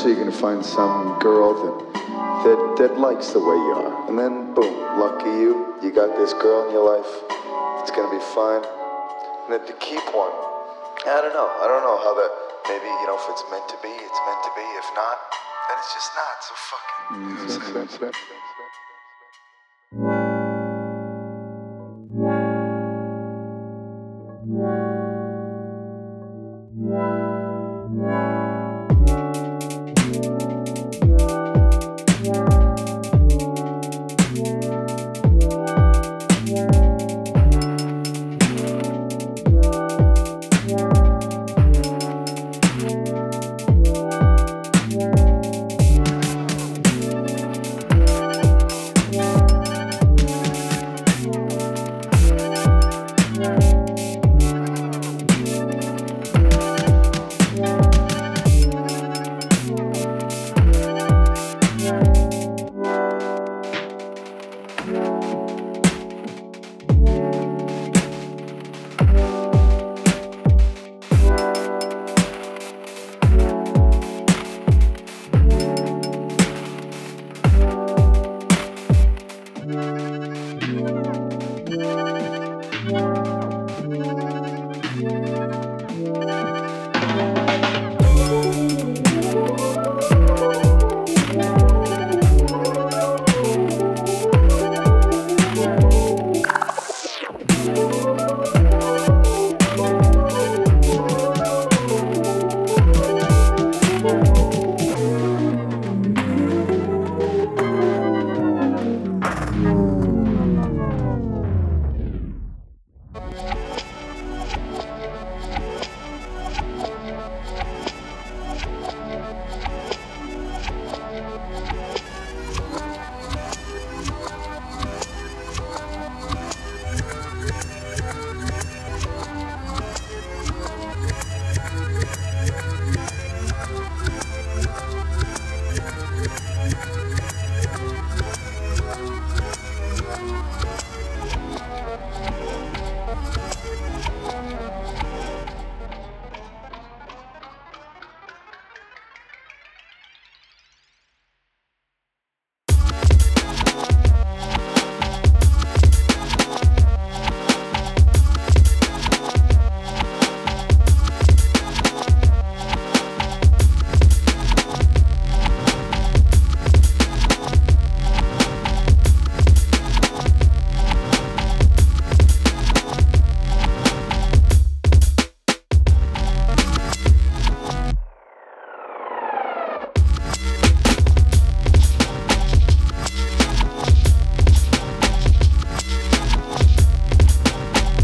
eventually you're gonna find some girl that that that likes the way you are. And then boom, lucky you, you got this girl in your life. It's gonna be fine. And then to keep one, I don't know. I don't know how that maybe, you know, if it's meant to be, it's meant to be. If not, then it's just not. So fuck it. Mm-hmm.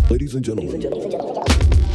Ladies and gentlemen.